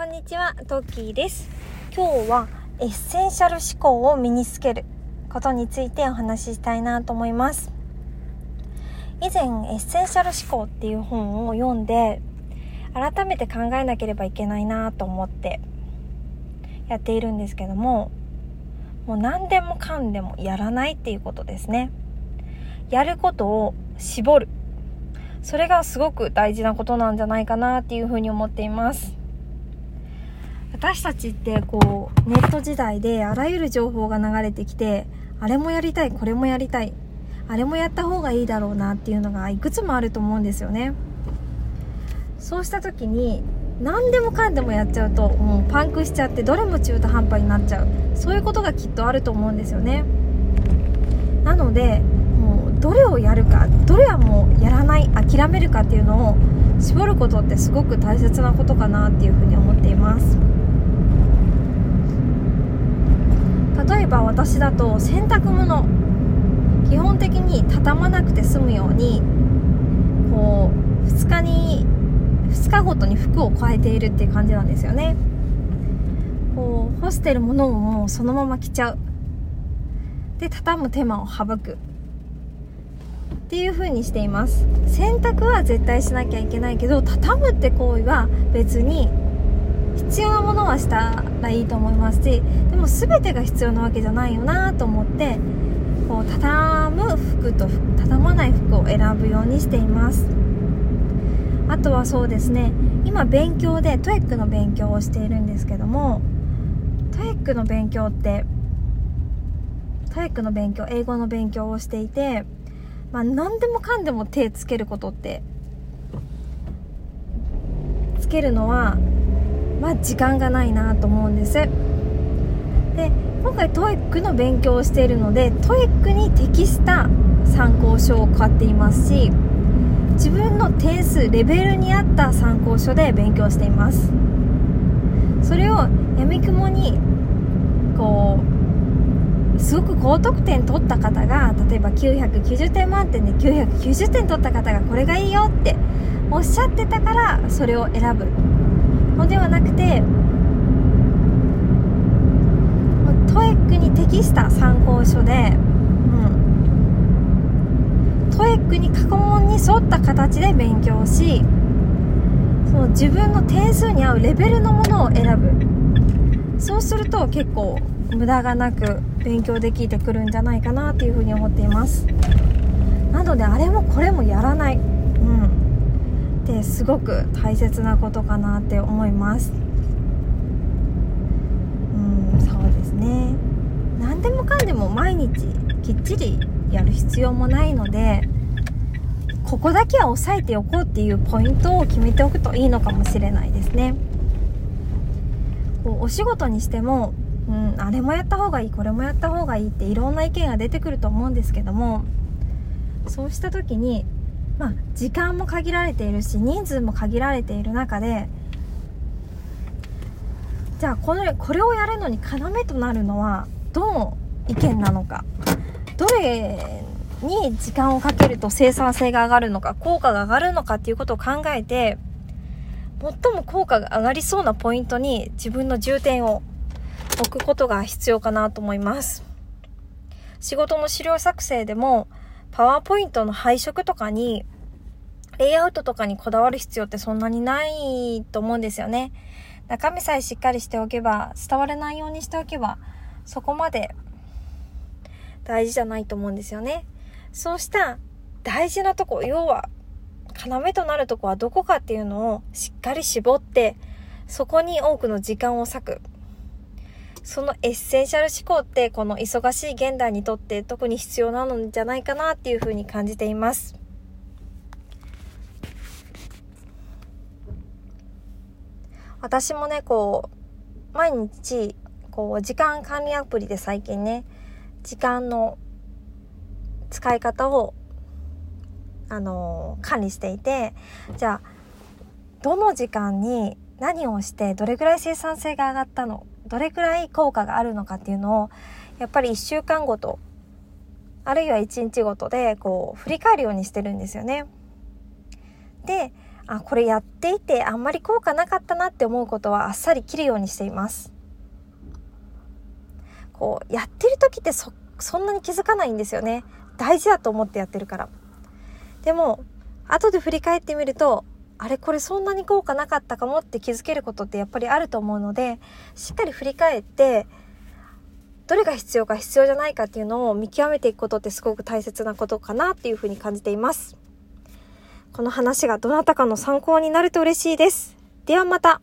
こんにちは、トッキーです。今日はエッセンシャル思考を身につけることについてお話ししたいなと思います。以前、エッセンシャル思考っていう本を読んで、改めて考えなければいけないなと思ってやっているんですけども、もう何でもかんでもやらないっていうことですね。やることを絞る。それがすごく大事なことなんじゃないかなっていうふうに思っています。私たちってこう、ネット時代であらゆる情報が流れてきて、あれもやりたい、これもやりたい、あれもやった方がいいだろうなっていうのがいくつもあると思うんですよね。そうした時に、何でもかんでもやっちゃうと、もうパンクしちゃって、どれも中途半端になっちゃう。そういうことがきっとあると思うんですよね。なのでもう、どれをやるかどれはもうやらない諦めるかっていうのを絞ることってすごく大切なことかなっていうふうに思っています例えば私だと洗濯物基本的に畳まなくて済むようにこう2日に2日ごとに服を変えているっていう感じなんですよね。こう干してるものもそのまま着ちゃう。で畳む手間を省く。っていう風にしています。洗濯は絶対しなきゃいけないけど畳むって行為は別に必要なものはしたらいいと思いますしでも全てが必要なわけじゃないよなと思ってこう畳む服と畳まない服を選ぶようにしています。あとはそうですね今勉強でトエックの勉強をしているんですけどもトエックの勉強ってトエックの勉強英語の勉強をしていてまあ、何でもかんでも手つけることってつけるのはまあ時間がないなと思うんです。で今回 TOEIC の勉強をしているので TOEIC に適した参考書を買っていますし自分の点数レベルに合った参考書で勉強しています。それをやみくもにこうすごく高得点取った方が例えば990点満点で990点取った方がこれがいいよっておっしゃってたからそれを選ぶ。のではなくてトエックに適した参考書で、うん、トエックに過去問に沿った形で勉強しその自分の点数に合うレベルのものを選ぶ。そうすると結構無駄がなく勉強できてくるんじゃないかなっていうふうに思っています。なのであれもこれもやらない。ってすごく大切なことかなって思います。うんそうですね。何でもかんでも毎日きっちりやる必要もないのでここだけは押さえておこうっていうポイントを決めておくといいのかもしれないですね。こうお仕事にしてもうん、あれもやった方がいいこれもやった方がいいっていろんな意見が出てくると思うんですけどもそうした時にまあ時間も限られているし人数も限られている中でじゃあこれこれをやるのに要となるのはどの意見なのかどれに時間をかけると生産性が上がるのか効果が上がるのかっていうことを考えて最も効果が上がりそうなポイントに自分の重点を置くことが必要かなと思います。仕事の資料作成でも、パワーポイントの配色とかに、レイアウトとかにこだわる必要ってそんなにないと思うんですよね。中身さえしっかりしておけば、伝わらないようにしておけば、そこまで大事じゃないと思うんですよね。そうした大事なとこ、要は、要となるとこはどこかっていうのをしっかり絞って、そこに多くの時間を割く。そのエッセンシャル思考ってこの忙しい現代にとって特に必要なのじゃないかなっていうふうに感じています。私もね、こう、毎日、こう、時間管理アプリで最近ね、時間の使い方を、あのー、管理していて、じゃあ、どの時間に何をしてどれぐらい生産性が上がったのどれくらい効果があるのかっていうのを、やっぱり1週間ごと、あるいは1日ごとで、こう、振り返るようにしてるんですよね。で、あ、これやっていてあんまり効果なかったなって思うことはあっさり切るようにしています。こう、やってる時ってそ、そんなに気づかないんですよね。大事だと思ってやってるから。でも、後で振り返ってみると、あれこれそんなに効果なかったかもって気づけることってやっぱりあると思うので、しっかり振り返って、どれが必要か必要じゃないかっていうのを見極めていくことってすごく大切なことかなっていうふうに感じています。この話がどなたかの参考になると嬉しいです。ではまた。